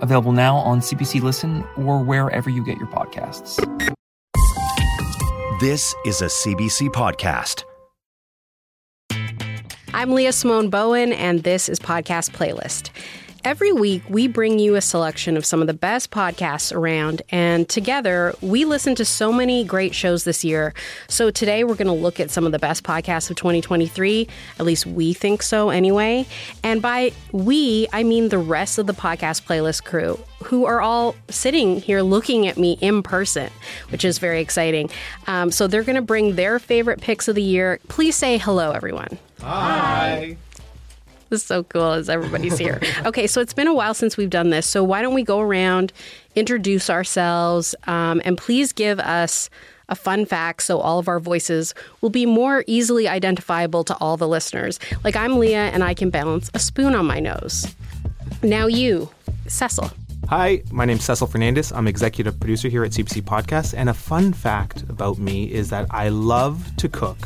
available now on CBC Listen or wherever you get your podcasts. This is a CBC podcast. I'm Leah Simone Bowen, and this is Podcast Playlist. Every week, we bring you a selection of some of the best podcasts around, and together, we listen to so many great shows this year. So, today, we're going to look at some of the best podcasts of 2023. At least we think so, anyway. And by we, I mean the rest of the podcast playlist crew, who are all sitting here looking at me in person, which is very exciting. Um, so, they're going to bring their favorite picks of the year. Please say hello, everyone. Hi. This is so cool as everybody's here. okay, so it's been a while since we've done this. So why don't we go around, introduce ourselves, um, and please give us a fun fact so all of our voices will be more easily identifiable to all the listeners. Like I'm Leah and I can balance a spoon on my nose. Now you, Cesil. Hi, my name's Cesil Fernandes. I'm executive producer here at CBC Podcasts. And a fun fact about me is that I love to cook,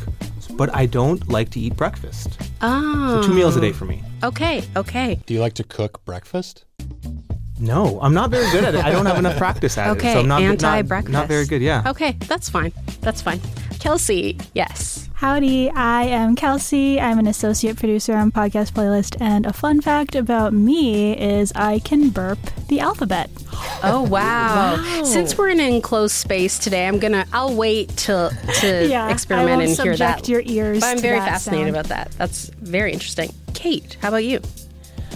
but I don't like to eat breakfast. Oh. So two meals a day for me. Oh. Okay, okay. Do you like to cook breakfast? No, I'm not very good at it. I don't have enough practice at Okay, it. So I'm not, not- anti-breakfast. Not, very good, yeah. Okay, that's fine. That's fine. Kelsey, yes. Howdy, I am Kelsey. I'm an associate producer on Podcast Playlist, and a fun fact about me is I can burp the alphabet. Oh wow. Since we're in an enclosed space today, I'm gonna I'll wait till to Yeah, experiment and hear that. your ears But I'm very fascinated sound. about that. That's very interesting. Kate, how about you?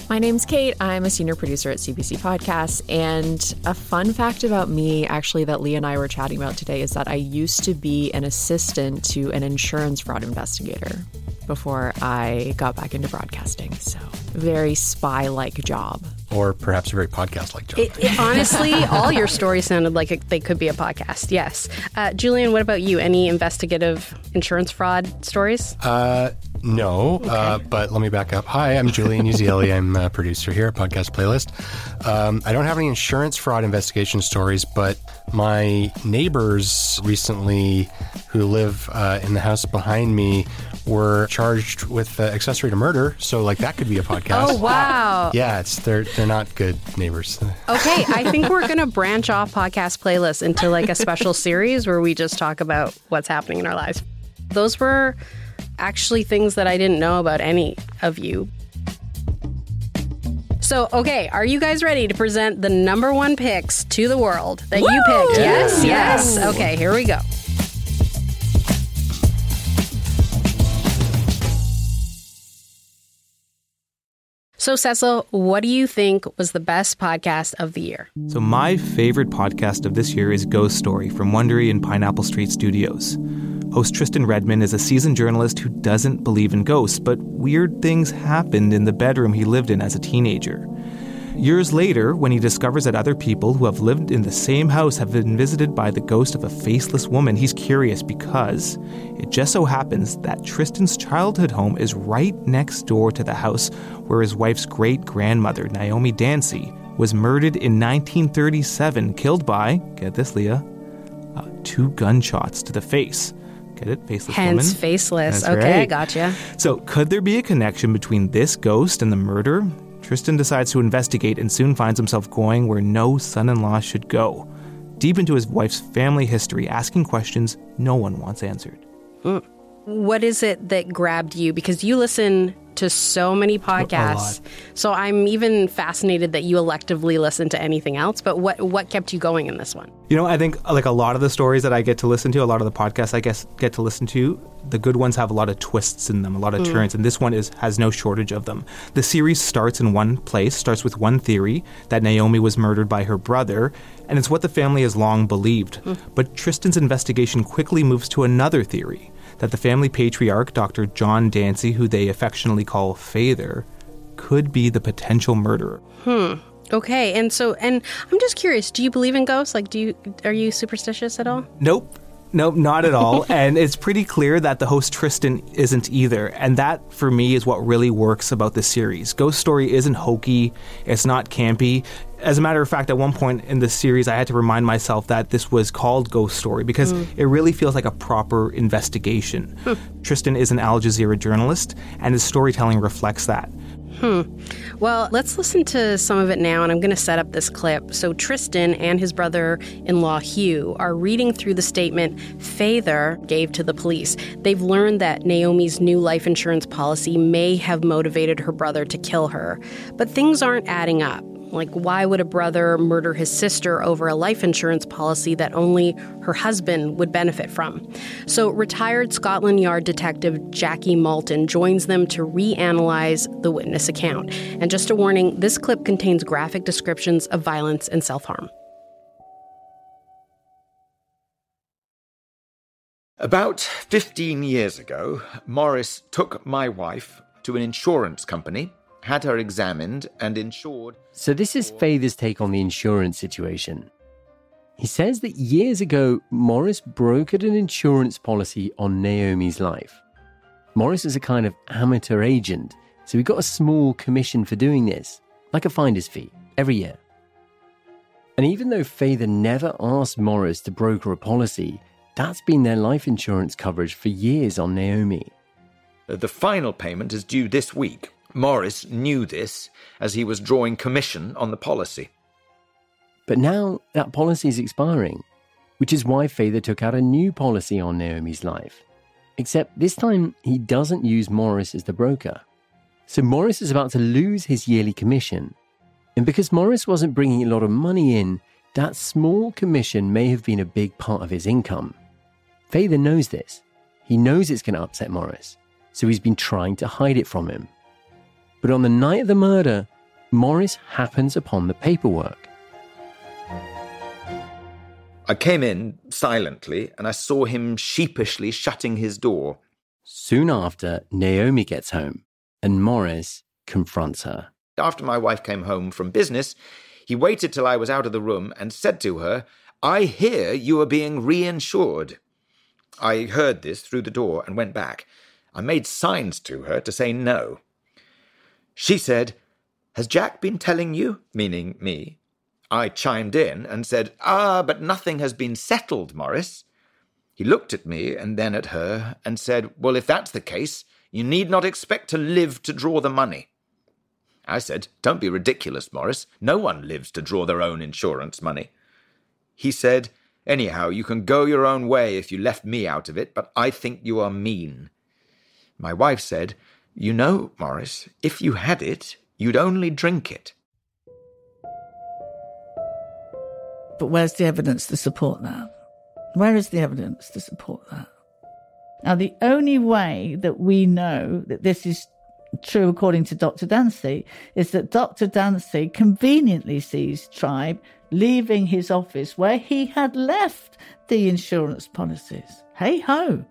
My name's Kate. I'm a senior producer at CBC Podcasts. And a fun fact about me, actually, that Lee and I were chatting about today is that I used to be an assistant to an insurance fraud investigator before I got back into broadcasting. So, very spy like job. Or perhaps a very podcast like job? It, it- honestly, all your stories sounded like it, they could be a podcast. Yes. Uh, Julian, what about you? Any investigative insurance fraud stories? Uh, no, uh, but let me back up. Hi, I'm Julian Uzielli. I'm a producer here at Podcast Playlist. Um, I don't have any insurance fraud investigation stories, but my neighbors recently, who live uh, in the house behind me, were charged with uh, accessory to murder. So, like, that could be a podcast. Oh wow. Yeah, it's they're they're not good neighbors. Okay, I think we're gonna branch off podcast playlists into like a special series where we just talk about what's happening in our lives. Those were actually things that I didn't know about any of you. So, okay, are you guys ready to present the number one picks to the world that you picked? Yes, yes. Okay, here we go. So, Cesil, what do you think was the best podcast of the year? So my favorite podcast of this year is Ghost Story from Wondery and Pineapple Street Studios. Host Tristan Redman is a seasoned journalist who doesn't believe in ghosts, but weird things happened in the bedroom he lived in as a teenager. Years later, when he discovers that other people who have lived in the same house have been visited by the ghost of a faceless woman, he's curious because it just so happens that Tristan's childhood home is right next door to the house where his wife's great grandmother, Naomi Dancy, was murdered in 1937, killed by, get this, Leah, uh, two gunshots to the face. Get it? Faceless Hence, woman. faceless. That's okay, I right. gotcha. So, could there be a connection between this ghost and the murder? Tristan decides to investigate and soon finds himself going where no son in law should go. Deep into his wife's family history, asking questions no one wants answered. What is it that grabbed you? Because you listen to so many podcasts. So I'm even fascinated that you electively listen to anything else. But what what kept you going in this one? You know, I think like a lot of the stories that I get to listen to, a lot of the podcasts I guess get to listen to, the good ones have a lot of twists in them, a lot of Mm. turns, and this one is has no shortage of them. The series starts in one place, starts with one theory that Naomi was murdered by her brother, and it's what the family has long believed. But Tristan's investigation quickly moves to another theory that the family patriarch, Dr. John Dancy, who they affectionately call Father, could be the potential murderer. Hmm. Okay, and so and I'm just curious, do you believe in ghosts? Like do you are you superstitious at all? Nope. Nope, not at all. and it's pretty clear that the host Tristan isn't either. And that, for me, is what really works about this series. Ghost Story isn't hokey, it's not campy. As a matter of fact, at one point in the series, I had to remind myself that this was called Ghost Story because Mm. it really feels like a proper investigation. Tristan is an Al Jazeera journalist, and his storytelling reflects that. Hmm. Well, let's listen to some of it now, and I'm going to set up this clip. So, Tristan and his brother in law, Hugh, are reading through the statement Father gave to the police. They've learned that Naomi's new life insurance policy may have motivated her brother to kill her, but things aren't adding up. Like, why would a brother murder his sister over a life insurance policy that only her husband would benefit from? So, retired Scotland Yard detective Jackie Malton joins them to reanalyze the witness account. And just a warning this clip contains graphic descriptions of violence and self harm. About 15 years ago, Morris took my wife to an insurance company, had her examined, and insured. So, this is Feyther's take on the insurance situation. He says that years ago, Morris brokered an insurance policy on Naomi's life. Morris is a kind of amateur agent, so he got a small commission for doing this, like a finder's fee, every year. And even though Feyther never asked Morris to broker a policy, that's been their life insurance coverage for years on Naomi. The final payment is due this week. Morris knew this as he was drawing commission on the policy. But now that policy is expiring, which is why Feyther took out a new policy on Naomi's life. Except this time he doesn't use Morris as the broker. So Morris is about to lose his yearly commission. And because Morris wasn't bringing a lot of money in, that small commission may have been a big part of his income. Feyther knows this. He knows it's going to upset Morris, so he's been trying to hide it from him. But on the night of the murder, Morris happens upon the paperwork. I came in silently and I saw him sheepishly shutting his door. Soon after, Naomi gets home and Morris confronts her. After my wife came home from business, he waited till I was out of the room and said to her, I hear you are being reinsured. I heard this through the door and went back. I made signs to her to say no. She said, Has Jack been telling you? Meaning me. I chimed in and said, Ah, but nothing has been settled, Morris. He looked at me and then at her and said, Well, if that's the case, you need not expect to live to draw the money. I said, Don't be ridiculous, Morris. No one lives to draw their own insurance money. He said, Anyhow, you can go your own way if you left me out of it, but I think you are mean. My wife said, You know, Morris, if you had it, you'd only drink it. But where's the evidence to support that? Where is the evidence to support that? Now, the only way that we know that this is true according to Dr. Dancy is that Dr. Dancy conveniently sees Tribe leaving his office where he had left the insurance policies. Hey ho!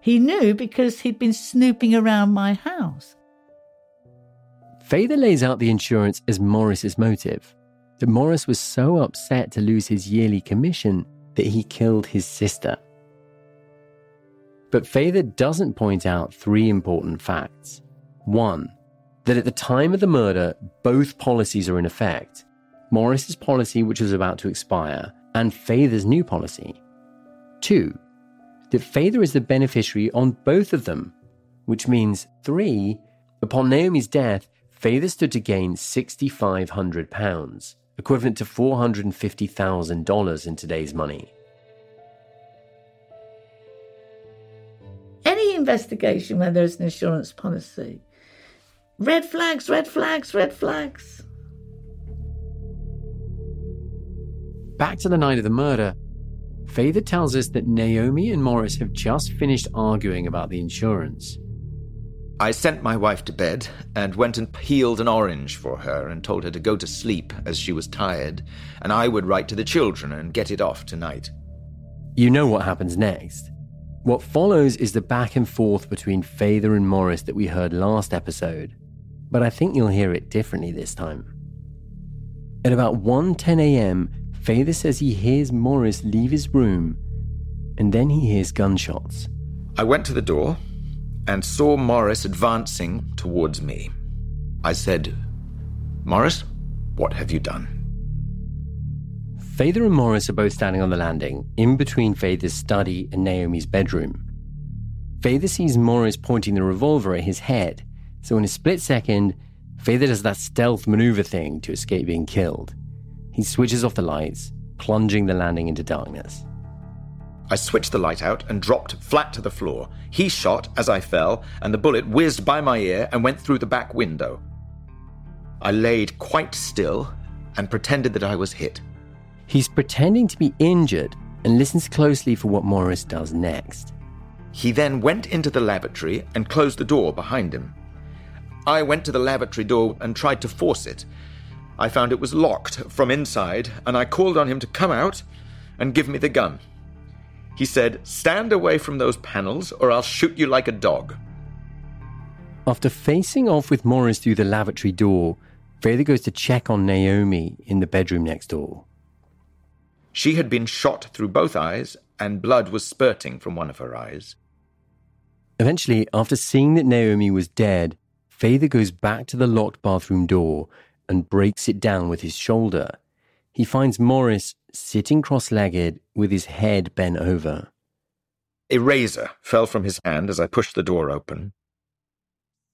He knew because he'd been snooping around my house. Feyther lays out the insurance as Morris's motive. That Morris was so upset to lose his yearly commission that he killed his sister. But Feyther doesn't point out three important facts. One, that at the time of the murder, both policies are in effect Morris's policy, which was about to expire, and Fader's new policy. Two, that Feyther is the beneficiary on both of them, which means three, upon Naomi's death, Feyther stood to gain £6,500, equivalent to $450,000 in today's money. Any investigation where there's an insurance policy. Red flags, red flags, red flags. Back to the night of the murder, Feyther tells us that Naomi and Morris have just finished arguing about the insurance. I sent my wife to bed and went and peeled an orange for her and told her to go to sleep as she was tired, and I would write to the children and get it off tonight. You know what happens next. What follows is the back and forth between Feyther and Morris that we heard last episode, but I think you'll hear it differently this time. At about 1:10 a.m., Feyther says he hears Morris leave his room, and then he hears gunshots. I went to the door and saw Morris advancing towards me. I said, Morris, what have you done? Feyther and Morris are both standing on the landing, in between Feyther's study and Naomi's bedroom. Feyther sees Morris pointing the revolver at his head, so in a split second, Feyther does that stealth maneuver thing to escape being killed. He switches off the lights, plunging the landing into darkness. I switched the light out and dropped flat to the floor. He shot as I fell, and the bullet whizzed by my ear and went through the back window. I laid quite still and pretended that I was hit. He's pretending to be injured and listens closely for what Morris does next. He then went into the lavatory and closed the door behind him. I went to the lavatory door and tried to force it. I found it was locked from inside, and I called on him to come out and give me the gun. He said, Stand away from those panels, or I'll shoot you like a dog. After facing off with Morris through the lavatory door, Feyther goes to check on Naomi in the bedroom next door. She had been shot through both eyes, and blood was spurting from one of her eyes. Eventually, after seeing that Naomi was dead, Feyther goes back to the locked bathroom door and breaks it down with his shoulder. He finds Morris sitting cross legged with his head bent over. A razor fell from his hand as I pushed the door open.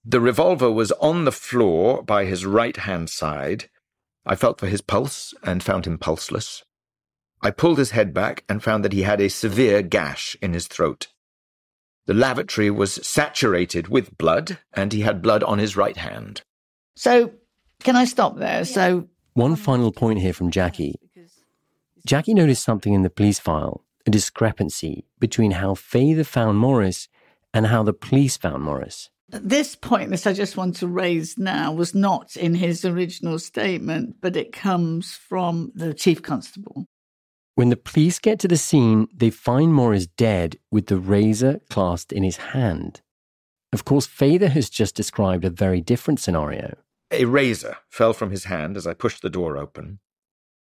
The revolver was on the floor by his right hand side. I felt for his pulse and found him pulseless. I pulled his head back and found that he had a severe gash in his throat. The lavatory was saturated with blood, and he had blood on his right hand. So, can I stop there? So, One final point here from Jackie. Jackie noticed something in the police file a discrepancy between how Feyther found Morris and how the police found Morris. this point that I just want to raise now was not in his original statement, but it comes from the chief constable. When the police get to the scene, they find Morris dead with the razor clasped in his hand. Of course, Feyther has just described a very different scenario. A razor fell from his hand as I pushed the door open.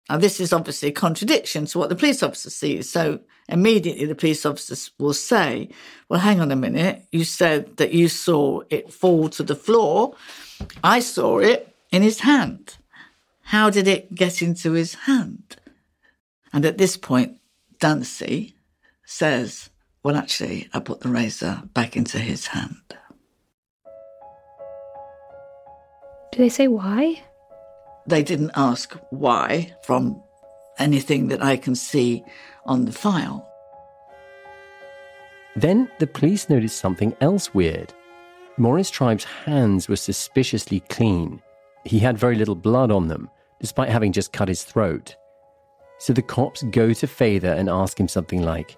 Now, this is obviously a contradiction to what the police officer sees. So immediately the police officer will say, Well, hang on a minute. You said that you saw it fall to the floor. I saw it in his hand. How did it get into his hand? And at this point, Dancy says, Well, actually, I put the razor back into his hand. Do they say why? They didn't ask why from anything that I can see on the file. Then the police noticed something else weird. Morris Tribe's hands were suspiciously clean. He had very little blood on them, despite having just cut his throat. So the cops go to Feyther and ask him something like,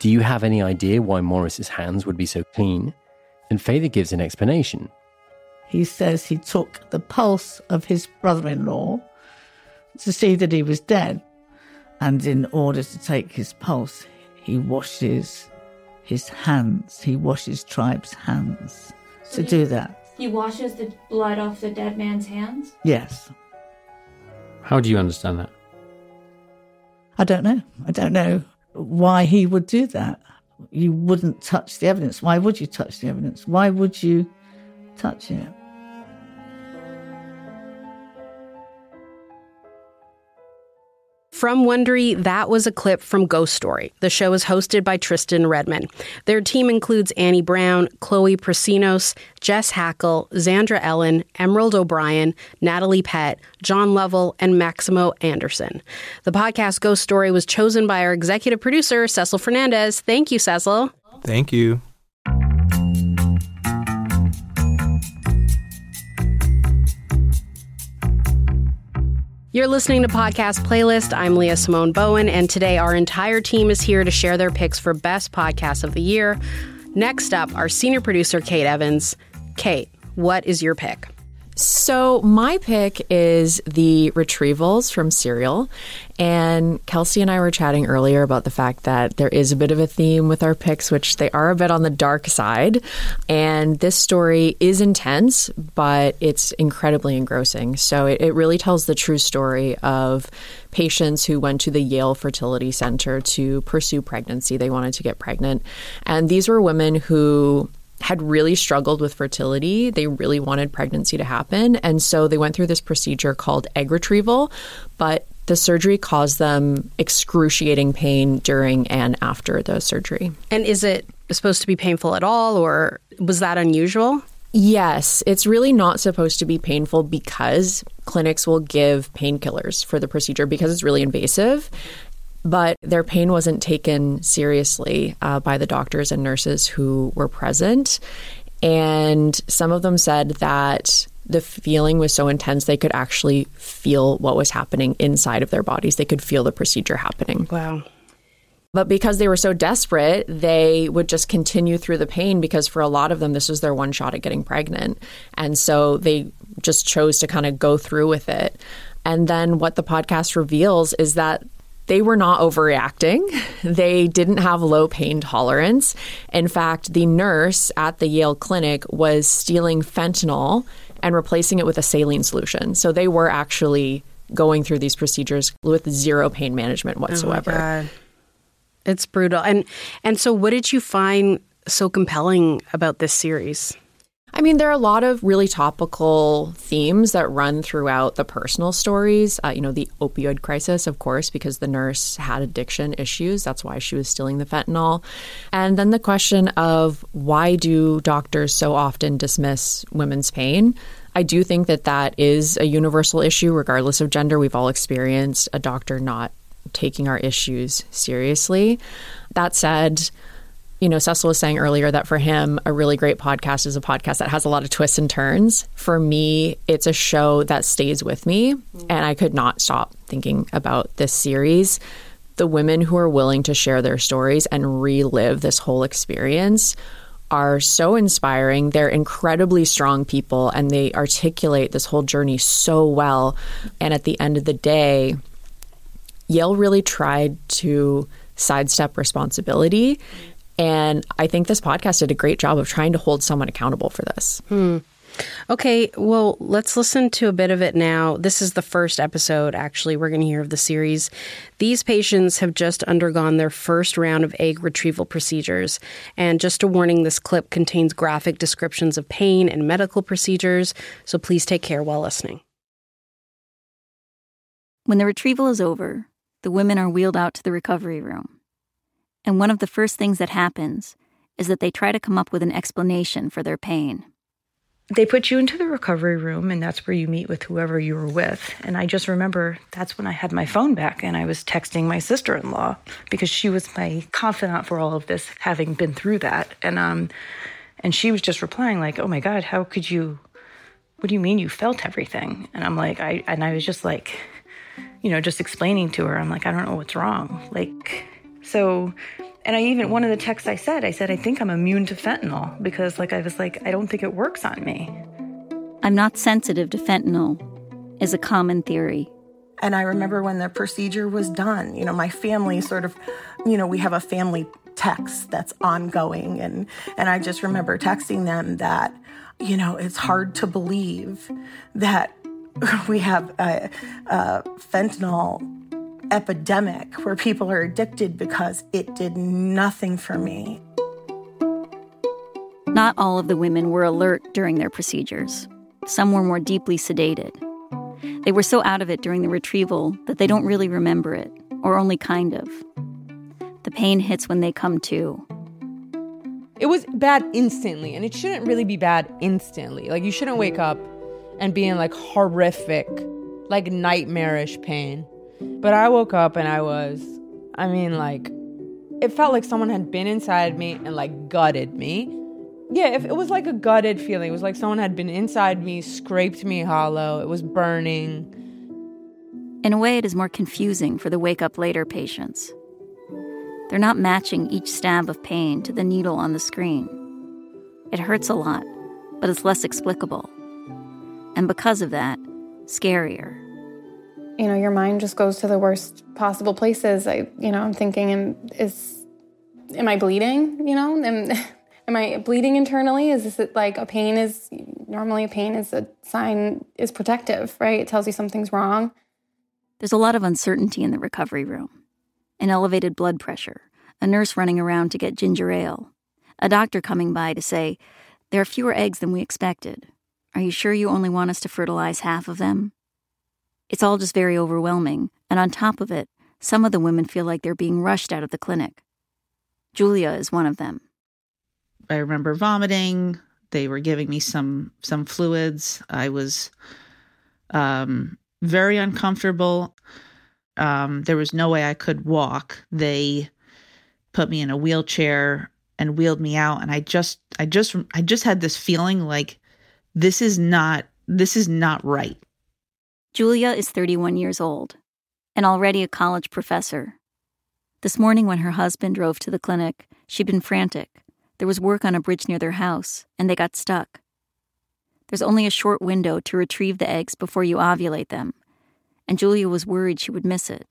Do you have any idea why Morris's hands would be so clean? And Feyther gives an explanation. He says he took the pulse of his brother in law to see that he was dead. And in order to take his pulse, he washes his hands. He washes Tribe's hands to do that. He washes the blood off the dead man's hands? Yes. How do you understand that? I don't know. I don't know why he would do that. You wouldn't touch the evidence. Why would you touch the evidence? Why would you touch it? From Wondery, that was a clip from Ghost Story. The show is hosted by Tristan Redman. Their team includes Annie Brown, Chloe Prasinos, Jess Hackle, Zandra Ellen, Emerald O'Brien, Natalie Pett, John Lovell, and Maximo Anderson. The podcast Ghost Story was chosen by our executive producer, Cesil Fernandes. Thank you, Cesil. Thank you. You're listening to Podcast Playlist. I'm Leah Simone Bowen, and today our entire team is here to share their picks for Best podcasts of the Year. Next up, our senior producer, Kate Evans. Kate, what is your pick? So, my pick is the retrievals from Serial. And Kelsey and I were chatting earlier about the fact that there is a bit of a theme with our picks, which they are a bit on the dark side. And this story is intense, but it's incredibly engrossing. So, it, it really tells the true story of patients who went to the Yale Fertility Center to pursue pregnancy. They wanted to get pregnant. And these were women who had really struggled with fertility. They really wanted pregnancy to happen. And so they went through this procedure called egg retrieval, but the surgery caused them excruciating pain during and after the surgery. And is it supposed to be painful at all, or was that unusual? Yes, it's really not supposed to be painful because clinics will give painkillers for the procedure because it's really invasive but their pain wasn't taken seriously uh, by the doctors and nurses who were present. And some of them said that the feeling was so intense they could actually feel what was happening inside of their bodies. They could feel the procedure happening. Wow. But because they were so desperate, they would just continue through the pain because for a lot of them, this was their one shot at getting pregnant. And so they just chose to kind of go through with it. And then what the podcast reveals is that they were not overreacting. They didn't have low pain tolerance. In fact, the nurse at the Yale Clinic was stealing fentanyl and replacing it with a saline solution. So they were actually going through these procedures with zero pain management oh whatsoever. Oh it's brutal. And and so what did you find so compelling about this series? I mean, there are a lot of really topical themes that run throughout the personal stories. Uh, you know, the opioid crisis, of course, because the nurse had addiction issues. That's why she was stealing the fentanyl. And then the question of why do doctors so often dismiss women's pain? I do think that that is a universal issue, regardless of gender. We've all experienced a doctor not taking our issues seriously. That said, you know, Cesil was saying earlier that for him, a really great podcast is a podcast that has a lot of twists and turns. For me, it's a show that stays with me, and I could not stop thinking about this series. The women who are willing to share their stories and relive this whole experience are so inspiring. They're incredibly strong people and they articulate this whole journey so well. And at the end of the day, Yale really tried to sidestep responsibility and I think this podcast did a great job of trying to hold someone accountable for this. Hmm. Okay, well, let's listen to a bit of it now. This is the first episode, actually, we're going to hear of the series. These patients have just undergone their first round of egg retrieval procedures. And just a warning this clip contains graphic descriptions of pain and medical procedures, so please take care while listening. When the retrieval is over, the women are wheeled out to the recovery room. And one of the first things that happens is that they try to come up with an explanation for their pain. They put you into the recovery room, and that's where you meet with whoever you were with. And I just remember that's when I had my phone back and I was texting my sister in law because she was my confidant for all of this, having been through that. And, um, and she was just replying, like, oh my God, how could you? What do you mean you felt everything? And I'm like, I, and I was just like, you know, just explaining to her, I'm like, I don't know what's wrong. Like, so, and I even, one of the texts I said, I said, I think I'm immune to fentanyl because, like, I was like, I don't think it works on me. I'm not sensitive to fentanyl is a common theory. And I remember when the procedure was done, you know, my family sort of, you know, we have a family text that's ongoing. And, and I just remember texting them that, you know, it's hard to believe that we have a, a fentanyl epidemic where people are addicted because it did nothing for me. Not all of the women were alert during their procedures. Some were more deeply sedated. They were so out of it during the retrieval that they don't really remember it, or only kind of. The pain hits when they come to. It was bad instantly, and it shouldn't really be bad instantly. Like, you shouldn't wake up and be in like horrific, like nightmarish pain. But I woke up and I was, I mean, like, it felt like someone had been inside me and like gutted me. Yeah, if it was like a gutted feeling. It was like someone had been inside me, scraped me hollow. It was burning. In a way, it is more confusing for the wake up later patients. They're not matching each stab of pain to the needle on the screen. It hurts a lot, but it's less explicable. and because of that, scarier. You know, your mind just goes to the worst possible places. I, you know, I'm thinking, am, is, am I bleeding? You know, am, am I bleeding internally? Is this like a pain is, normally a pain is a sign, is protective, right? It tells you something's wrong. There's a lot of uncertainty in the recovery room an elevated blood pressure, a nurse running around to get ginger ale, a doctor coming by to say, There are fewer eggs than we expected. Are you sure you only want us to fertilize half of them? It's all just very overwhelming, and on top of it, some of the women feel like they're being rushed out of the clinic. Julia is one of them. I remember vomiting. They were giving me some some fluids. I was um, very uncomfortable. Um, there was no way I could walk. They put me in a wheelchair and wheeled me out, and I just, I just, I just had this feeling like this is not, this is not right. Julia is 31 years old and already a college professor. This morning, when her husband drove to the clinic, she'd been frantic. There was work on a bridge near their house, and they got stuck. There's only a short window to retrieve the eggs before you ovulate them, and Julia was worried she would miss it.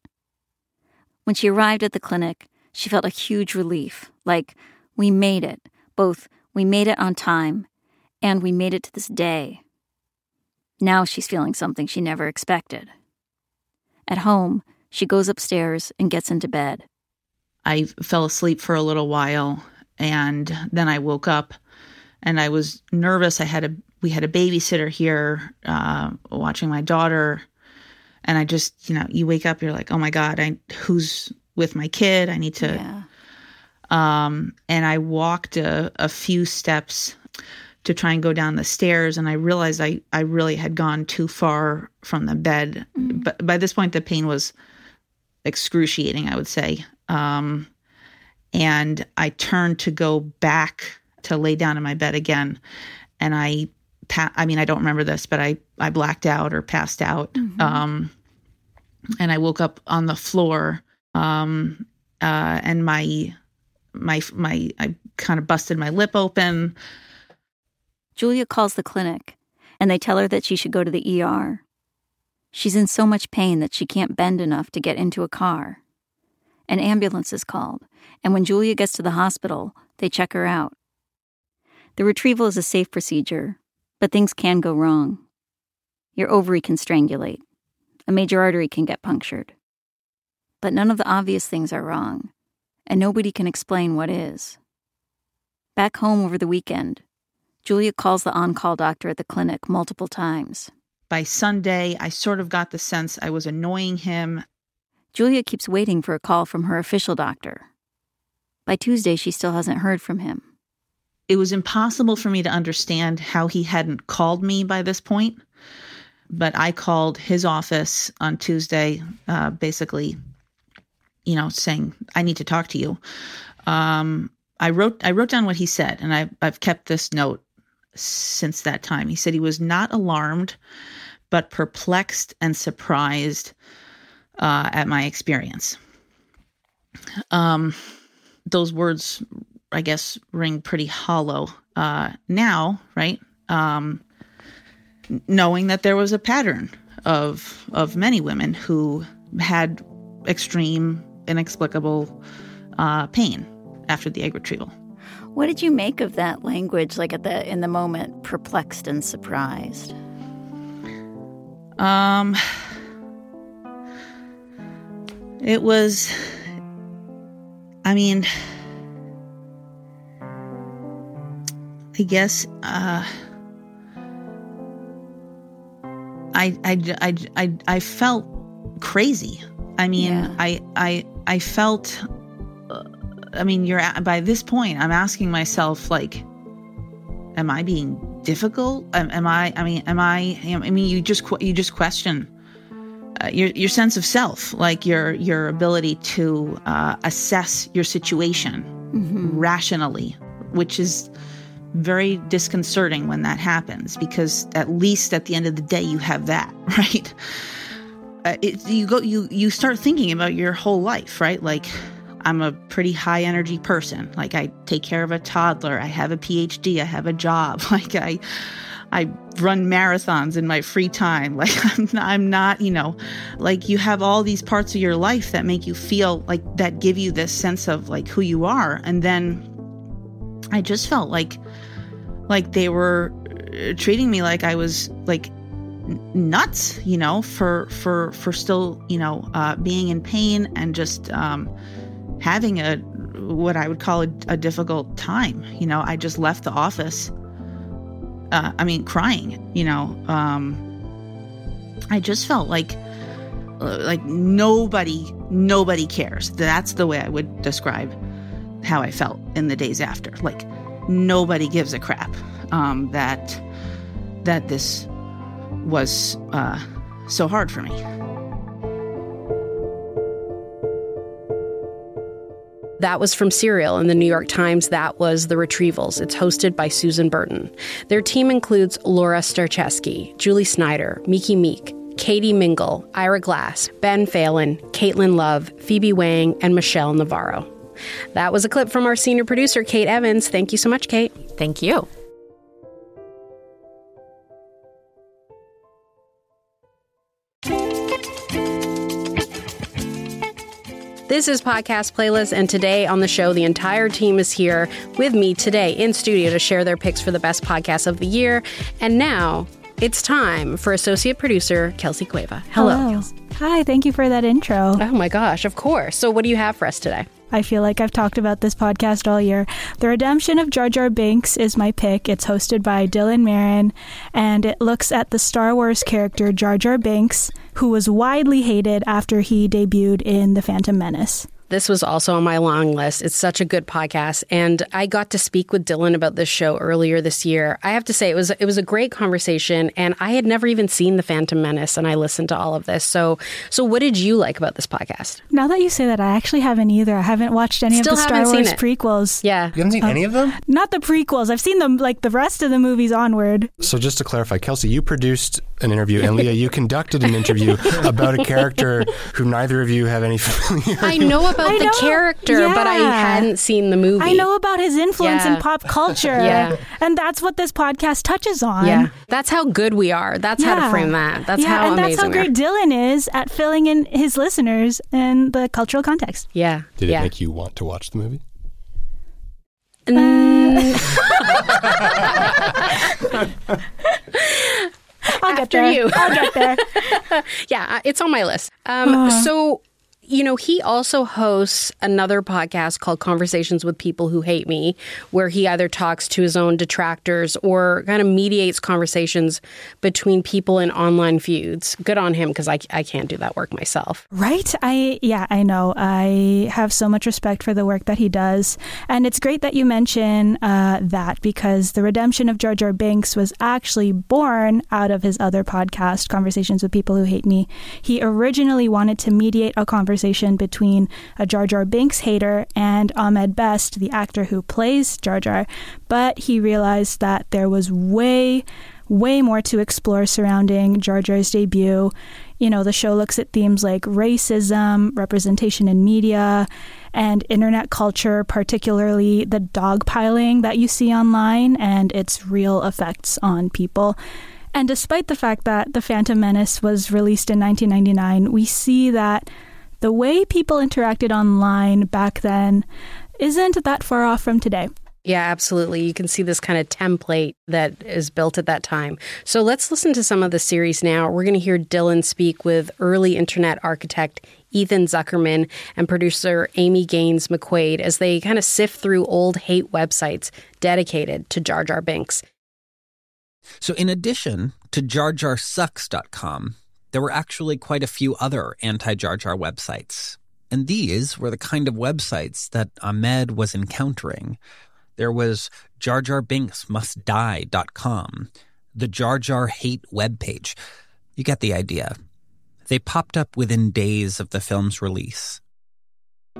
When she arrived at the clinic, she felt a huge relief like, we made it. Both, we made it on time, and we made it to this day. Now she's feeling something she never expected. At home, she goes upstairs and gets into bed. I fell asleep for a little while and then I woke up and I was nervous. I had a we had a babysitter here uh, watching my daughter, and I just you know you wake up you're like oh my god I who's with my kid I need to, yeah. um, and I walked a, a few steps to try and go down the stairs and I realized I I really had gone too far from the bed. Mm-hmm. But by this point the pain was excruciating, I would say. Um, and I turned to go back to lay down in my bed again, and I, pa- I mean, I don't remember this, but I I blacked out or passed out, Mhm. um, and I woke up on the floor, um, uh, and my my my I kind of busted my lip open. Julia calls the clinic, and they tell her that she should go to the ER. She's in so much pain that she can't bend enough to get into a car. An ambulance is called, and when Julia gets to the hospital, they check her out. The retrieval is a safe procedure, but things can go wrong. Your ovary can strangulate, a major artery can get punctured. But none of the obvious things are wrong, and nobody can explain what is. Back home over the weekend, Julia calls the on call doctor at the clinic multiple times. By Sunday, I sort of got the sense I was annoying him. Julia keeps waiting for a call from her official doctor. By Tuesday, she still hasn't heard from him. It was impossible for me to understand how he hadn't called me by this point. But I called his office on Tuesday, uh, basically, you know, saying I need to talk to you. Um, I wrote I wrote down what he said, and I, I've kept this note since that time. He said he was not alarmed, but perplexed and surprised uh, at my experience. Um, those words, I guess, ring pretty hollow uh, now, right? Um, knowing that there was a pattern of of many women who had extreme, inexplicable uh, pain after the egg retrieval. What did you make of that language, like at the in the moment, perplexed and surprised? Um, it was, I mean, I guess, uh, I, I, I, I, I felt crazy. I mean, Yeah. I, I, I felt, I mean, you're at, by this point, I'm asking myself, like, am I being difficult? Am, am I, I mean, am I, I mean, you just, you just question uh, your your sense of self, like your your ability to uh, assess your situation rationally, which is very disconcerting when that happens because at least at the end of the day you have that right. Uh, it, you go you you start thinking about your whole life, right? Like I'm a pretty high energy person. Like I take care of a toddler. I have a PhD. I have a job. Like I I run marathons in my free time. Like I'm not, I'm not, you know, like you have all these parts of your life that make you feel like that give you this sense of like who you are. And then I just felt like like they were uh, treating me like I was like nuts, you know, for for for still, you know, uh, being in pain and just um, having a what I would call a, a difficult time. You know, I just left the office uh, I mean, crying, you know. Um, I just felt like uh, like nobody nobody cares. That's the way I would describe how I felt in the days after. Like nobody gives a crap um, that that this was uh, so hard for me. That was from Serial in the New York Times. That was The Retrievals. It's hosted by Susan Burton. Their team includes Laura Starcheski, Julie Snyder, Miki Meek, Katie Mingle, Ira Glass, Ben Phelan, Caitlin Love, Phoebe Wang, and Michelle Navarro. That was a clip from our senior producer, Kate Evans. Thank you so much, Kate. Thank you. This is Podcast Playlist, and today on the show, the entire team is here with me today in studio to share their picks for the best podcast of the year. And now it's time for associate producer Kelsey Cueva. Hello. Oh. Hello. Hi, thank you for that intro. Oh my gosh, of course. So, what do you have for us today? I feel like I've talked about this podcast all year. The Redemption of Jar Jar Binks is my pick. It's hosted by Dylan Marron, and it looks at the Star Wars character Jar Jar Binks, who was widely hated after he debuted in The Phantom Menace. This was also on my long list. It's such a good podcast, and I got to speak with Dylan about this show earlier this year. I have to say it was it was a great conversation, and I had never even seen The Phantom Menace, and I listened to all of this. So, so what did you like about this podcast? Now that you say that, I actually haven't either. I haven't watched any Still of the Star Wars it. prequels. Yeah, You haven't seen any of them? Not the prequels. I've seen them like the rest of the movies onward. So just to clarify, Kelsey, you produced an interview, and Leah, you conducted an interview about a character who neither of you have any familiarity. I know about I the know. character, but I hadn't seen the movie. I know about his influence Yeah. in pop culture. Yeah. And that's what this podcast touches on. Yeah, that's how good we are. That's how to frame that. That's yeah, how and amazing that's how great Dylan is at filling in his listeners in the cultural context. Yeah. Did it make you want to watch the movie? Mm. I'll get After there. you. I'll get there. yeah, it's on my list. Um, Uh-huh. So, you know, he also hosts another podcast called Conversations with People Who Hate Me, where he either talks to his own detractors or kind of mediates conversations between people in online feuds. Good on him because I, I can't do that work myself. Right? I yeah, I know. I have so much respect for the work that he does, and it's great that you mention uh, that because the redemption of Jar Jar Binks was actually born out of his other podcast, Conversations with People Who Hate Me. He originally wanted to mediate a conversation between a Jar Jar Binks hater and Ahmed Best, the actor who plays Jar Jar, but he realized that there was way way more to explore surrounding Jar Jar's debut. You know, the show looks at themes like racism, representation in media, and internet culture, particularly the dogpiling that you see online and its real effects on people. And despite the fact that The Phantom Menace was released in 1999, we see that the way people interacted online back then isn't that far off from today. Yeah, absolutely. You can see this kind of template that is built at that time. So let's listen to some of the series now. We're going to hear Dylan speak with early internet architect Ethan Zuckerman and producer Amy Gaines McQuaid as they kind of sift through old hate websites dedicated to Jar Jar Binks. So, in addition to JarJarSucks.com, there were actually quite a few other anti Jar Jar websites. And these were the kind of websites that Ahmed was encountering. There was Jar Jar Binks Must JarJarBinksMustDie.com, the Jar Jar Hate webpage. You get the idea. They popped up within days of the film's release.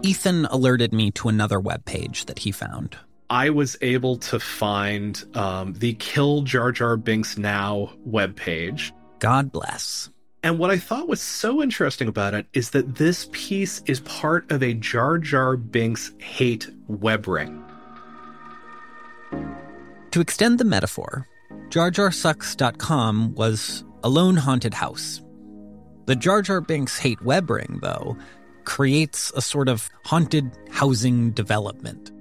Ethan alerted me to another webpage that he found. I was able to find um, the Kill Jar Jar Binks Now webpage. God bless. And what I thought was so interesting about it is that this piece is part of a Jar Jar Binks hate web ring. To extend the metaphor, JarJarSucks.com was a lone haunted house. The Jar Jar Binks hate web ring, though, creates a sort of haunted housing development.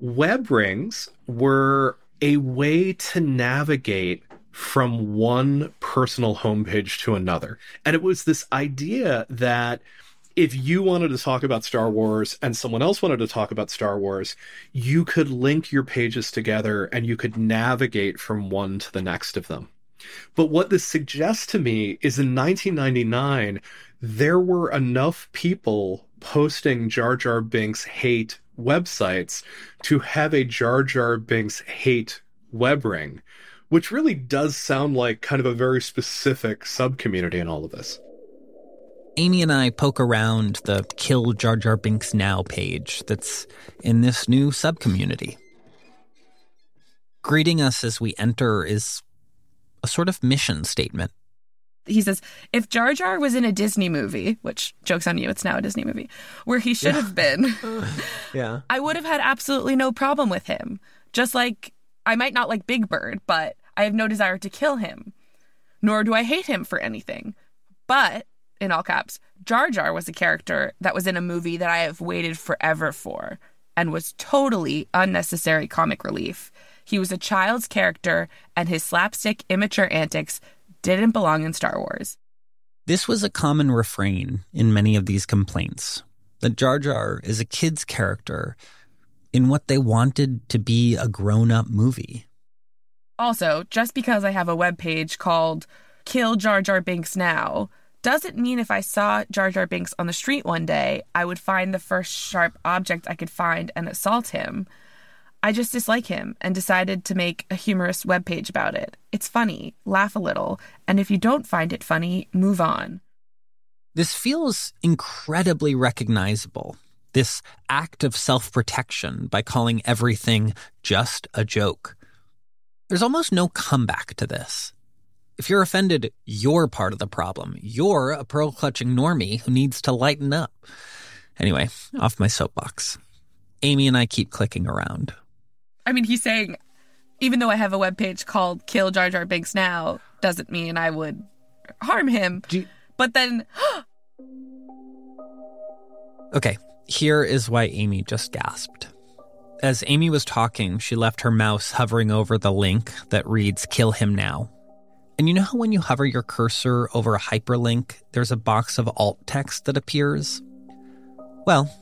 Web rings were a way to navigate from one personal homepage to another. And it was this idea that if you wanted to talk about Star Wars and someone else wanted to talk about Star Wars, you could link your pages together and you could navigate from one to the next of them. But what this suggests to me is in 1999, there were enough people posting Jar Jar Binks hate websites to have a Jar Jar Binks hate web ring, which really does sound like kind of a very specific subcommunity in all of this. Amy and I poke around the Kill Jar Jar Binks Now page that's in this new subcommunity. Greeting us as we enter is a sort of mission statement. He says, if Jar Jar was in a Disney movie, which jokes on you, it's now a Disney movie, where he should Yeah. have been, Yeah. I would have had absolutely no problem with him. Just like I might not like Big Bird, but I have no desire to kill him. Nor do I hate him for anything. But, in all caps, Jar Jar was a character that was in a movie that I have waited forever for and was totally unnecessary comic relief. He was a child's character, and his slapstick, immature antics didn't belong in Star Wars. This was a common refrain in many of these complaints that Jar Jar is a kid's character in what they wanted to be a grown up movie. Also, just because I have a webpage called Kill Jar Jar Binks Now doesn't mean if I saw Jar Jar Binks on the street one day, I would find the first sharp object I could find and assault him. I just dislike him and decided to make a humorous webpage about it. It's funny, laugh a little, and if you don't find it funny, move on. This feels incredibly recognizable. This act of self protection by calling everything just a joke. There's almost no comeback to this. If you're offended, you're part of the problem. You're a pearl clutching normie who needs to lighten up. Anyway, off my soapbox. Amy and I keep clicking around. I mean, he's saying, even though I have a webpage called Kill Jar Jar Binks Now, doesn't mean I would harm him. but then, Okay, here is why Amy just gasped. As Amy was talking, she left her mouse hovering over the link that reads Kill Him Now. And you know how when you hover your cursor over a hyperlink, there's a box of alt text that appears? Well,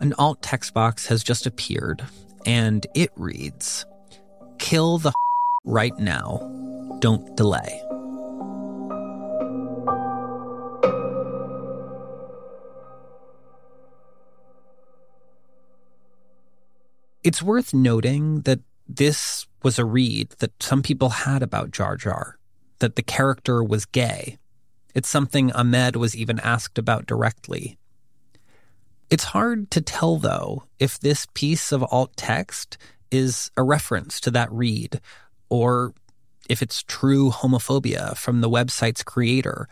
an alt text box has just appeared, and it reads Kill the right now. Don't delay. It's worth noting that this was a read that some people had about Jar Jar, that the character was gay. It's something Ahmed was even asked about directly. It's hard to tell, though, if this piece of alt text is a reference to that read, or if it's true homophobia from the website's creator,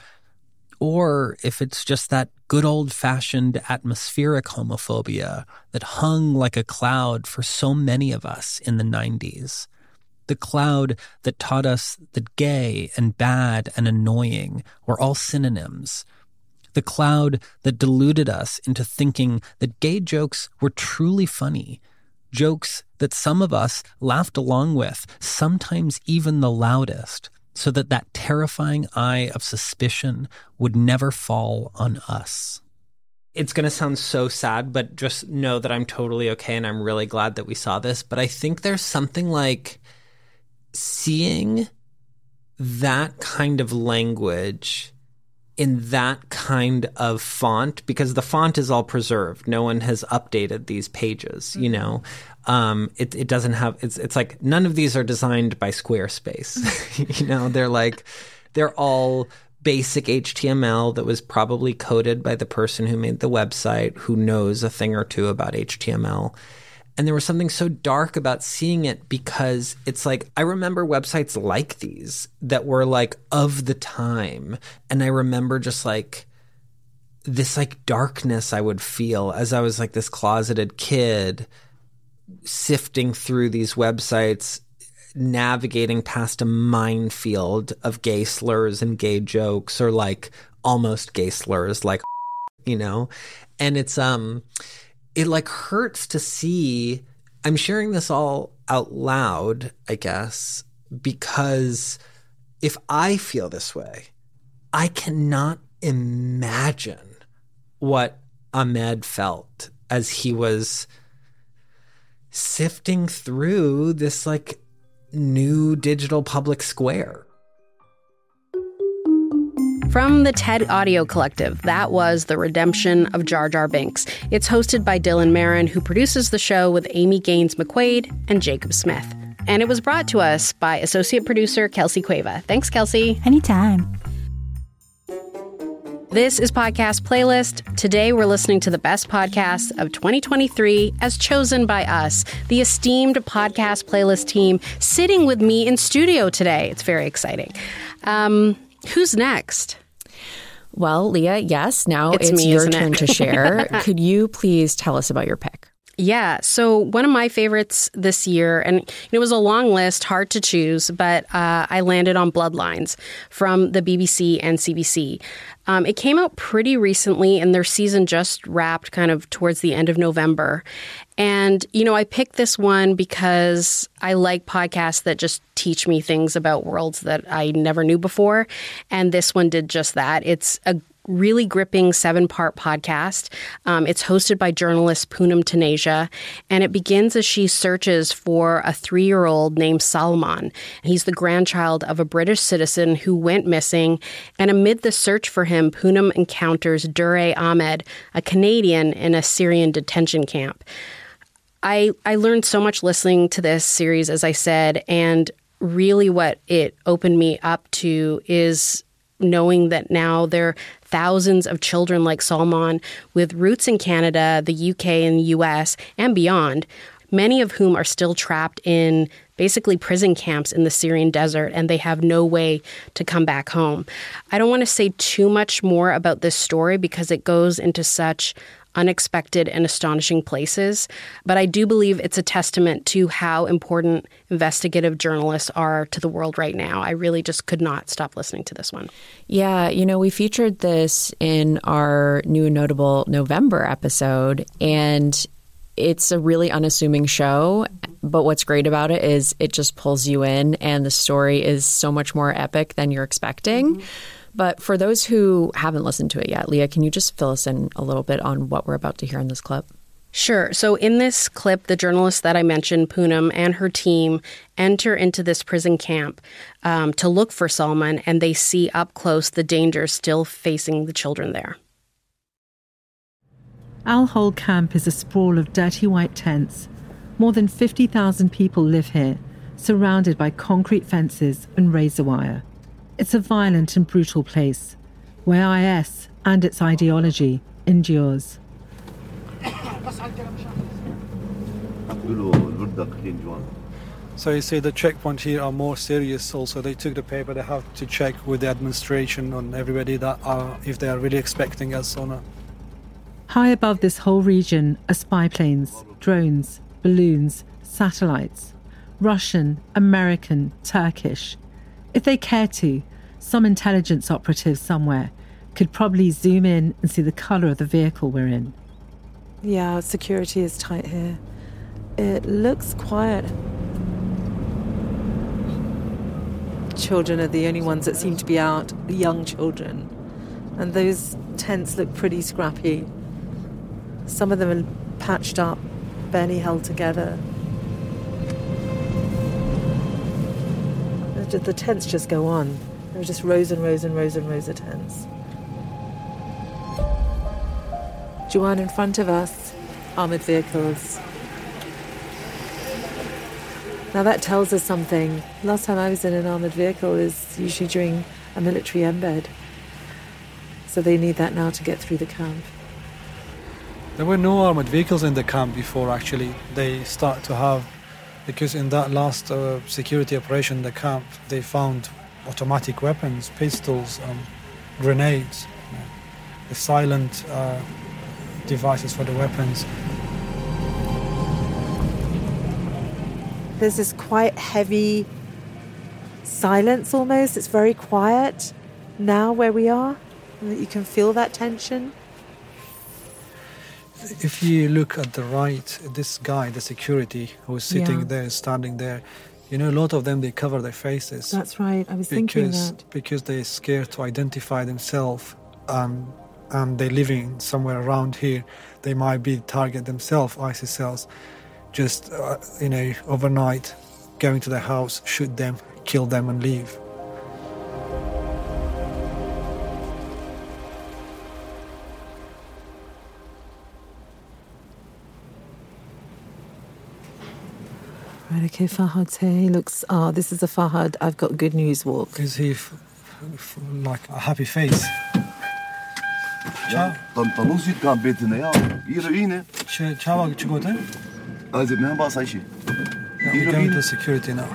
or if it's just that good old fashioned atmospheric homophobia that hung like a cloud for so many of us in the 90s. The cloud that taught us that gay and bad and annoying were all synonyms. The cloud that deluded us into thinking that gay jokes were truly funny. Jokes that some of us laughed along with, sometimes even the loudest, so that that terrifying eye of suspicion would never fall on us. It's going to sound so sad, but just know that I'm totally okay and I'm really glad that we saw this. But I think there's something like seeing that kind of language in that kind of font because the font is all preserved. No one has updated these pages, you mm-hmm. know. Um, it it doesn't have it's it's like none of these are designed by Squarespace. you know, they're like they're all basic HTML that was probably coded by the person who made the website who knows a thing or two about HTML. And there was something so dark about seeing it because it's like, I remember websites like these that were like of the time. And I remember just like this like darkness I would feel as I was like this closeted kid sifting through these websites navigating past a minefield of gay slurs and gay jokes or like almost gay slurs like you know? And it's um it like hurts to see i'm sharing this all out loud i guess because if i feel this way i cannot imagine what ahmed felt as he was sifting through this like new digital public square From the TED Audio Collective, that was The Redemption of Jar Jar Binks. It's hosted by Dylan Marron, who produces the show with Amy Gaines McQuaid and Jacob Smith. And it was brought to us by associate producer Kelsey Cueva. Thanks, Kelsey. Anytime. This is Podcast Playlist. Today we're listening to the best podcasts of 2023 as chosen by us, the esteemed Podcast Playlist team, sitting with me in studio today. It's very exciting. Um, who's next? Well, Leah, yes, now It's it's, me, your isn't it? turn to share. Could you please tell us about your pick? Yeah. So one of my favorites this year, and it was a long list, hard to choose, but uh, I landed on Bloodlines from the BBC and CBC. Um, it came out pretty recently, and their season just wrapped kind of towards the end of November. And, you know, I picked this one because I like podcasts that just teach me things about worlds that I never knew before. And this one did just that. It's a really gripping seven part podcast. Um, it's hosted by journalist Poonam Taneja, and it begins as she searches for a three year old named Salmaan. He's the grandchild of a British citizen who went missing, and amid the search for him, Poonam encounters Dure Ahmed, a Canadian in a Syrian detention camp. I, I learned so much listening to this series, as I said, and really what it opened me up to is knowing that now there thousands of children like Salmaan with roots in Canada, the UK, and the US, and beyond, many of whom are still trapped in basically prison camps in the Syrian desert and they have no way to come back home. I don't want to say too much more about this story because it goes into such unexpected and astonishing places. But I do believe it's a testament to how important investigative journalists are to the world right now. I really just could not stop listening to this one. Yeah, you know, we featured this in our new and notable November episode, and it's a really unassuming show. But what's great about it is it just pulls you in, and the story is so much more epic than you're expecting. Mm-hmm. But for those who haven't listened to it yet, Leah, can you just fill us in a little bit on what we're about to hear in this clip? Sure. So, in this clip, the journalist that I mentioned, Poonam, and her team enter into this prison camp um, to look for Salmaan, and they see up close the dangers still facing the children there. Al Hol Camp is a sprawl of dirty white tents. More than 50,000 people live here, surrounded by concrete fences and razor wire. It's a violent and brutal place where IS and its ideology endures. So you say the checkpoint here are more serious also. They took the paper, they have to check with the administration on everybody that are if they are really expecting us or not. High above this whole region are spy planes, drones, balloons, satellites. Russian, American, Turkish. If they care to, some intelligence operative somewhere could probably zoom in and see the colour of the vehicle we're in. Yeah, security is tight here. It looks quiet. Children are the only ones that seem to be out, the young children. And those tents look pretty scrappy. Some of them are patched up, barely held together. The- The tents just go on. There are just rows and rows and rows and rows of tents. Juan in front of us, armored vehicles. Now that tells us something. Last time I was in an armored vehicle is usually during a military embed. So they need that now to get through the camp. There were no armored vehicles in the camp before actually. They start to have because in that last uh, security operation in the camp they found automatic weapons, pistols, um, grenades, you know, the silent uh, devices for the weapons. there's this quite heavy silence almost. It's very quiet now where we are, you can feel that tension. If you look at the right, this guy, the security who's sitting Yeah. there, standing there, you know, a lot of them they cover their faces. That's right. I was thinking because that. because they're scared to identify themselves and and they're living somewhere around here. They might be target themselves, ISIS cells, just uh, you know overnight, going to their house, shoot them, kill them, and leave. Right, okay, Fahad's here. He looks, ah, this is a Fahad. I've got good news walk. Is he f- f- like a happy face? Ja, dan dan ons het gaan beten ja. Hier in. Ch- Chava chigote? Az men ba sayshi. Yeah, we're going to security now.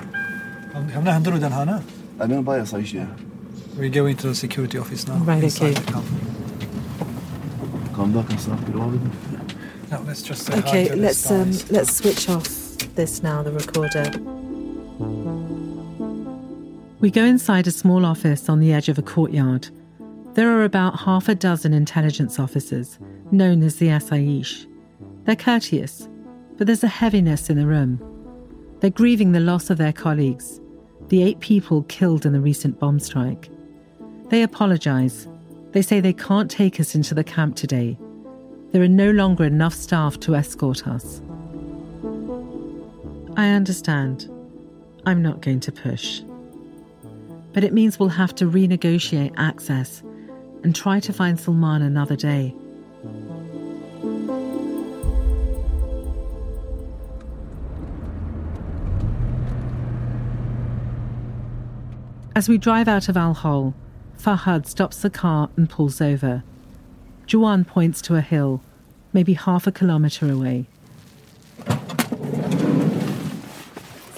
هم هم نحضروا دن هنا. انا با sayshi. We're going to the security office now. Right, inside okay. the camp. Kan da kan snap bir oldu. No, let's just say hi Okay, to the let's um, stars. let's switch off this now, the recorder. We go inside a small office on the edge of a courtyard. There are about half a dozen intelligence officers, known as the Asaish. They're courteous, but there's a heaviness in the room. They're grieving the loss of their colleagues, the eight people killed in the recent bomb strike. They apologize. They say they can't take us into the camp today. There are no longer enough staff to escort us. I understand. I'm not going to push. But it means we'll have to renegotiate access and try to find Salmaan another day. As we drive out of Al Hol, Fahad stops the car and pulls over. Juan points to a hill, maybe half a kilometre away.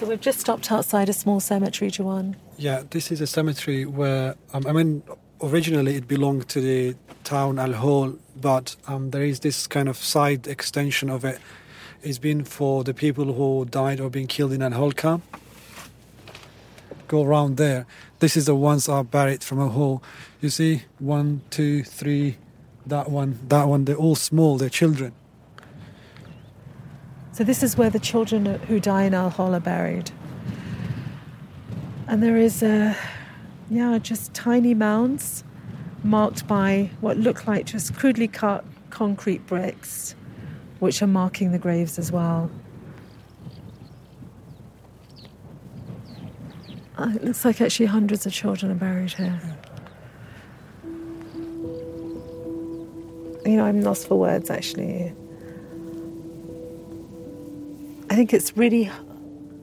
So we've just stopped outside a small cemetery, Juan. Yeah, this is a cemetery where um, I mean originally it belonged to the town Al Hol, but um, there is this kind of side extension of it. It's been for the people who died or been killed in Al Hol camp. Go around there. This is the ones are buried from Al Hol. You see, one, two, three, that one, that one. They're all small. They're children. So this is where the children who die in Al Hol are buried. And there is a, yeah, just tiny mounds marked by what look like just crudely cut concrete bricks, which are marking the graves as well. Uh, it looks like actually hundreds of children are buried here. You know, I'm lost for words actually. I think it's really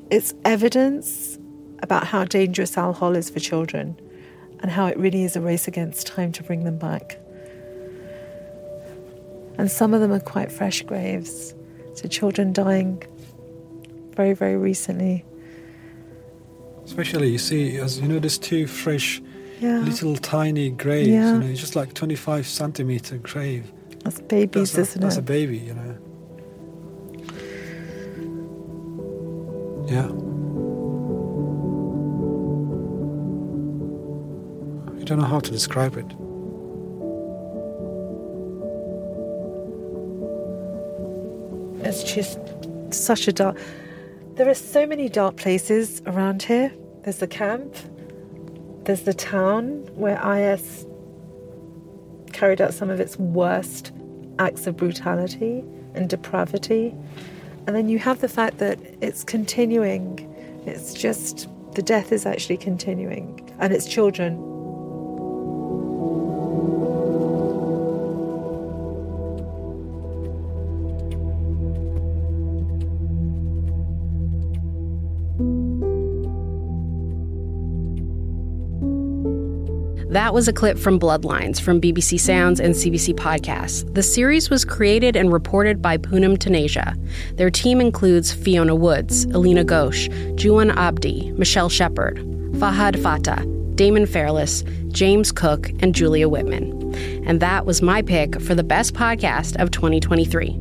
it's evidence about how dangerous Al Hol is for children and how it really is a race against time to bring them back. And some of them are quite fresh graves. So children dying very, very recently. Especially, you see, as you know, there's two fresh, Yeah. little tiny graves. Yeah. You know, just like 25 centimeter grave. That's babies, That's a, isn't that's it? a baby, you know. Yeah. I don't know how to describe it. It's just such a dark. There are so many dark places around here. There's the camp. There's the town where IS carried out some of its worst acts of brutality and depravity. And then you have the fact that it's continuing. It's just the death is actually continuing, and it's children. That was a clip from Bloodlines from BBC Sounds and CBC Podcasts. The series was created and reported by Poonam Taneja. Their team includes Fiona Woods, Alina Ghosh, Juan Abdi, Michelle Shepard, Fahad Fatah, Damon Fairless, James Cook, and Julia Whitman. And that was my pick for the best podcast of 2023.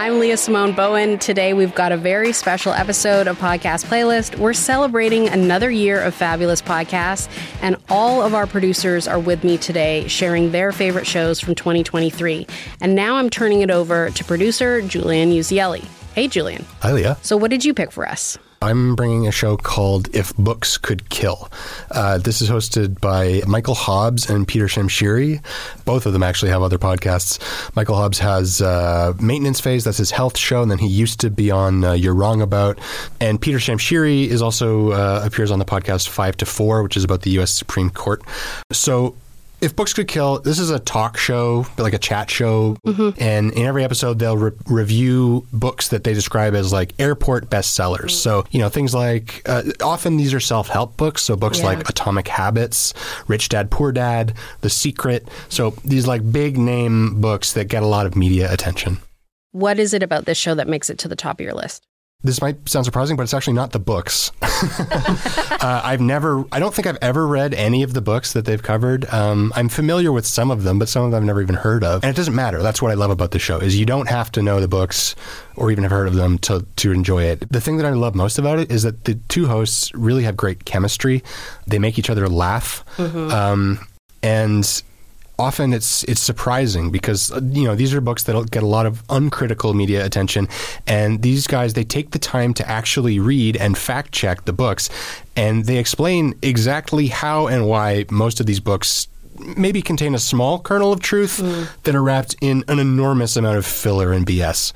I'm Leah Simone Bowen. Today we've got a very special episode of Podcast Playlist. We're celebrating another year of fabulous podcasts, and all of our producers are with me today sharing their favorite shows from 2023. And now I'm turning it over to producer Julian Uzielli. Hey, Julian. Hi, Leah. So, what did you pick for us? I'm bringing a show called If Books Could Kill. Uh, this is hosted by Michael Hobbs and Peter Shamshiri. Both of them actually have other podcasts. Michael Hobbs has uh, Maintenance Phase, that's his health show, and then he used to be on uh, You're Wrong About. And Peter Shamshiri is also uh, appears on the podcast Five to Four, which is about the U.S. Supreme Court. So if books could kill, this is a talk show, like a chat show, Mm-hmm. and in every episode they'll re- review books that they describe as like airport bestsellers. So you know things like uh, often these are self help books, so books Yeah. like Atomic Habits, Rich Dad Poor Dad, The Secret. So these like big name books that get a lot of media attention. What is it about this show that makes it to the top of your list? This might sound surprising, but it's actually not the books. uh, I've never, I don't think I've ever read any of the books that they've covered. Um, I'm familiar with some of them, but some of them I've never even heard of. And it doesn't matter. That's what I love about the show is you don't have to know the books or even have heard of them to, to enjoy it. The thing that I love most about it is that the two hosts really have great chemistry. They make each other laugh. Mhm. Um, and often it's it's surprising because uh, you know these are books that get a lot of uncritical media attention and these guys they take the time to actually read and fact check the books and they explain exactly how and why most of these books maybe contain a small kernel of truth that are wrapped in an enormous amount of filler and BS.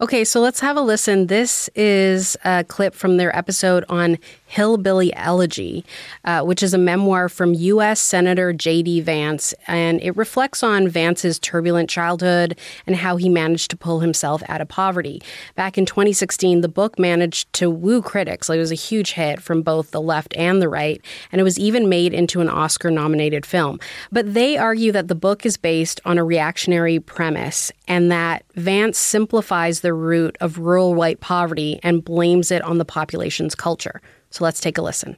Okay, so let's have a listen. This is a clip from their episode on Hillbilly Elegy, uh, which is a memoir from U.S. Senator J.D. Vance, and it reflects on Vance's turbulent childhood and how he managed to pull himself out of poverty. Back in 2016, the book managed to woo critics. It was a huge hit from both the left and the right, and it was even made into an Oscar nominated film. But they argue that the book is based on a reactionary premise and that Vance simplifies the root of rural white poverty and blames it on the population's culture. So let's take a listen.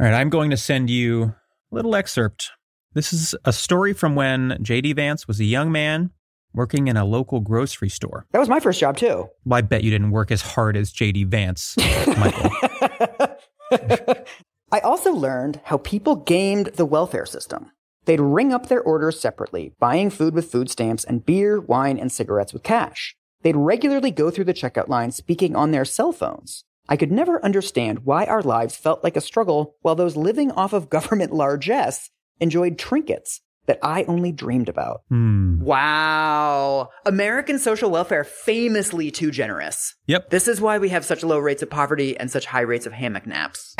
All right, I'm going to send you a little excerpt. This is a story from when J.D. Vance was a young man working in a local grocery store. That was my first job too. Well, I bet you didn't work as hard as J.D. Vance, Michael. I also learned how people gamed the welfare system. They'd ring up their orders separately, buying food with food stamps and beer, wine, and cigarettes with cash. They'd regularly go through the checkout line speaking on their cell phones. I could never understand why our lives felt like a struggle while those living off of government largesse enjoyed trinkets that I only dreamed about. Hmm. Wow. American social welfare famously too generous. Yep. This is why we have such low rates of poverty and such high rates of hammock naps.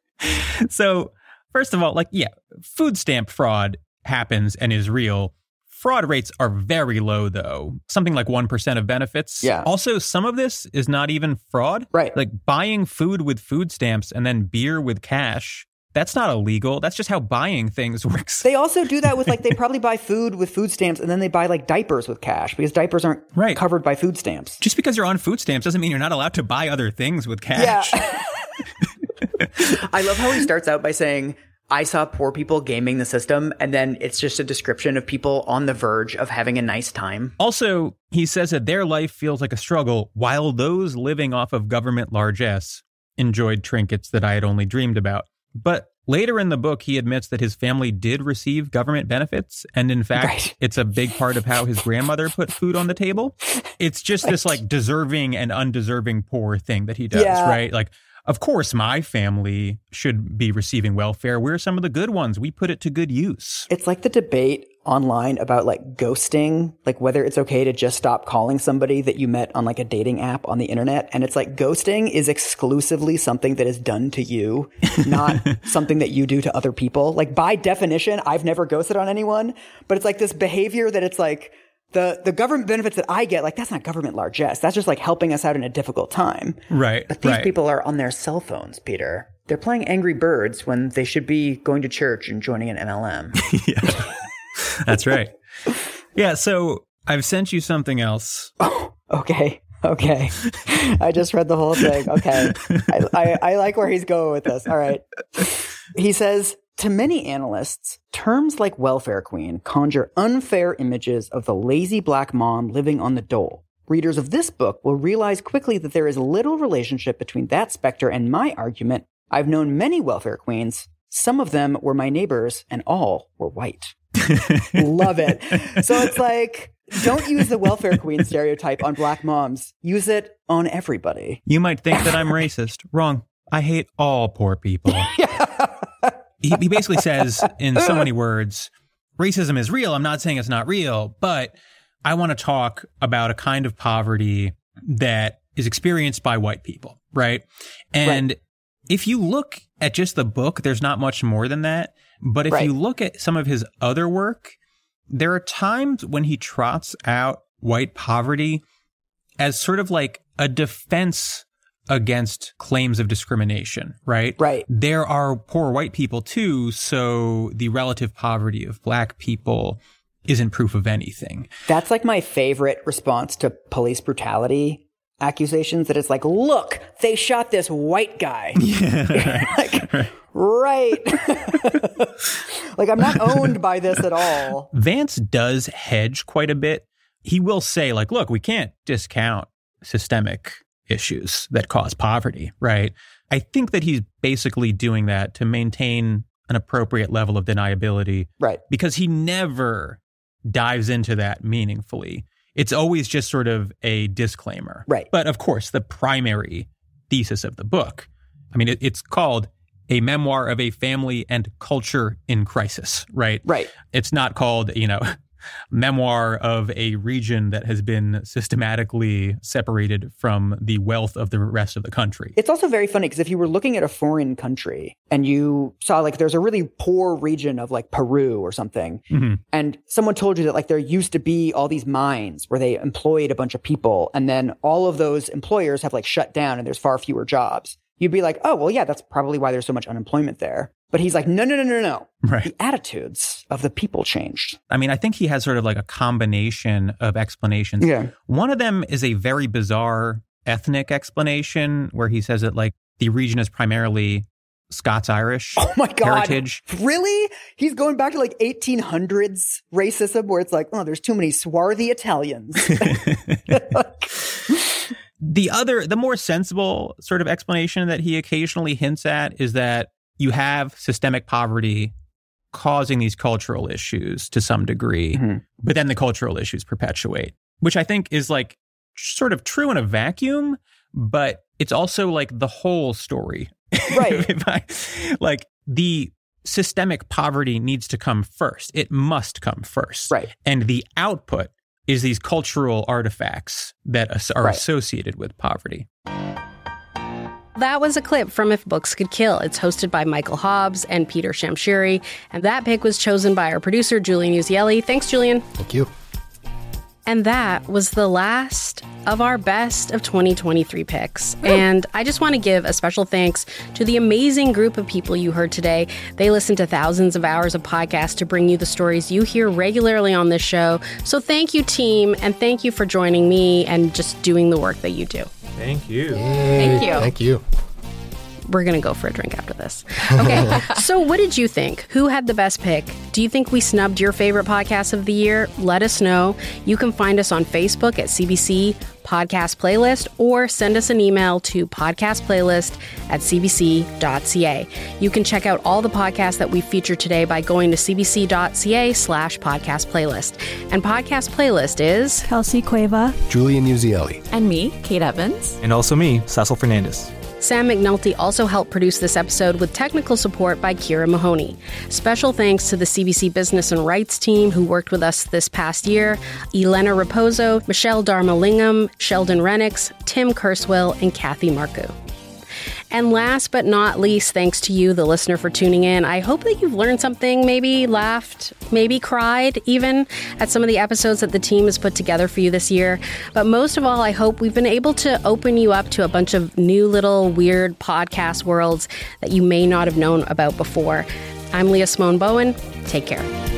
so, first of all, like, yeah, food stamp fraud happens and is real. Fraud rates are very low, though. Something like 1% of benefits. Yeah. Also, some of this is not even fraud. Right. Like buying food with food stamps and then beer with cash. That's not illegal. That's just how buying things works. They also do that with like they probably buy food with food stamps and then they buy like diapers with cash because diapers aren't right. covered by food stamps. Just because you're on food stamps doesn't mean you're not allowed to buy other things with cash. Yeah. I love how he starts out by saying, I saw poor people gaming the system, and then it's just a description of people on the verge of having a nice time. Also, he says that their life feels like a struggle while those living off of government largesse enjoyed trinkets that I had only dreamed about. But later in the book, he admits that his family did receive government benefits. And in fact, Right. it's a big part of how his grandmother put food on the table. It's just this like deserving and undeserving poor thing that he does, Yeah. right? Like, of course, my family should be receiving welfare. We're some of the good ones. We put it to good use. It's like the debate online about like ghosting, like whether it's okay to just stop calling somebody that you met on like a dating app on the internet. And it's like ghosting is exclusively something that is done to you, not something that you do to other people. Like by definition, I've never ghosted on anyone, but it's like this behavior that it's like, the, the government benefits that I get, like that's not government largesse. That's just like helping us out in a difficult time. Right. But these right. people are on their cell phones, Peter. They're playing Angry Birds when they should be going to church and joining an MLM. That's right. Yeah. So I've sent you something else. Okay. Okay. I just read the whole thing. Okay. I, I, I like where he's going with this. All right. He says, to many analysts, terms like welfare queen conjure unfair images of the lazy black mom living on the dole. Readers of this book will realize quickly that there is little relationship between that specter and my argument. I've known many welfare queens. Some of them were my neighbors, and all were white. Love it. So it's like, don't use the welfare queen stereotype on black moms. Use it on everybody. You might think that I'm racist. Wrong. I hate all poor people. he, he basically says, in so many words, racism is real. I'm not saying it's not real, but I want to talk about a kind of poverty that is experienced by white people, right? And Right. if you look at just the book, there's not much more than that. But if Right. you look at some of his other work, there are times when he trots out white poverty as sort of like a defense against claims of discrimination, right? Right. There are poor white people too, so the relative poverty of black people isn't proof of anything. That's like my favorite response to police brutality accusations that it's like, look, they shot this white guy. like, right. like, I'm not owned by this at all. Vance does hedge quite a bit. He will say, like, look, we can't discount systemic issues that cause poverty, right? I think that he's basically doing that to maintain an appropriate level of deniability. Right. Because he never dives into that meaningfully. It's always just sort of a disclaimer. Right. But of course, the primary thesis of the book, I mean, it, it's called A Memoir of a Family and Culture in Crisis, right? Right. It's not called, you know, memoir of a region that has been systematically separated from the wealth of the rest of the country. It's also very funny because if you were looking at a foreign country and you saw like there's a really poor region of like Peru or something, Mhm. and someone told you that like there used to be all these mines where they employed a bunch of people, and then all of those employers have like shut down and there's far fewer jobs. You'd be like, oh, well, yeah, that's probably why there's so much unemployment there. But he's like, no, no, no, no, no. Right. The attitudes of the people changed. I mean, I think he has sort of like a combination of explanations. Yeah. One of them is a very bizarre ethnic explanation where he says that like the region is primarily Scots Irish Oh my God. heritage. Really? He's going back to like 1800s racism where it's like, oh, there's too many swarthy Italians. The other, the more sensible sort of explanation that he occasionally hints at is that you have systemic poverty causing these cultural issues to some degree, Mm-hmm. but then the cultural issues perpetuate, which I think is like sort of true in a vacuum, but it's also like the whole story. Right. I- like the systemic poverty needs to come first. It must come first. Right. And the output is these cultural artifacts that are Right. associated with poverty. That was a clip from If Books Could Kill. It's hosted by Michael Hobbs and Peter Shamshiri, and that pick was chosen by our producer, Julian Uzielli. Thanks, Julian. Thank you. And that was the last of our best of 2023 picks. And I just want to give a special thanks to the amazing group of people you heard today. They listen to thousands of hours of podcasts to bring you the stories you hear regularly on this show. So thank you, team, and thank you for joining me and just doing the work that you do. Thank you. Thank you. Thank you. We're going to go for a drink after this. Okay. so, what did you think? Who had the best pick? Do you think we snubbed your favorite podcast of the year? Let us know. You can find us on Facebook at CBC Podcast Playlist or send us an email to podcastplaylist at cbc.ca. You can check out all the podcasts that we featured today by going to cbc.ca slash podcast playlist. And podcast playlist is Kelsey Cueva, Julian Uzielli. And me, Kate Evans. And also me, Cesil Fernandes. Sam McNulty also helped produce this episode with technical support by Kira Mahoney. Special thanks to the CBC Business and Rights team who worked with us this past year Elena Raposo, Michelle Dharmalingam, Sheldon Renix, Tim Kurswill, and Kathy Marcoux. And last but not least, thanks to you, the listener, for tuning in. I hope that you've learned something, maybe laughed, maybe cried even at some of the episodes that the team has put together for you this year. But most of all, I hope we've been able to open you up to a bunch of new little weird podcast worlds that you may not have known about before. I'm Leah Simone Bowen. Take care.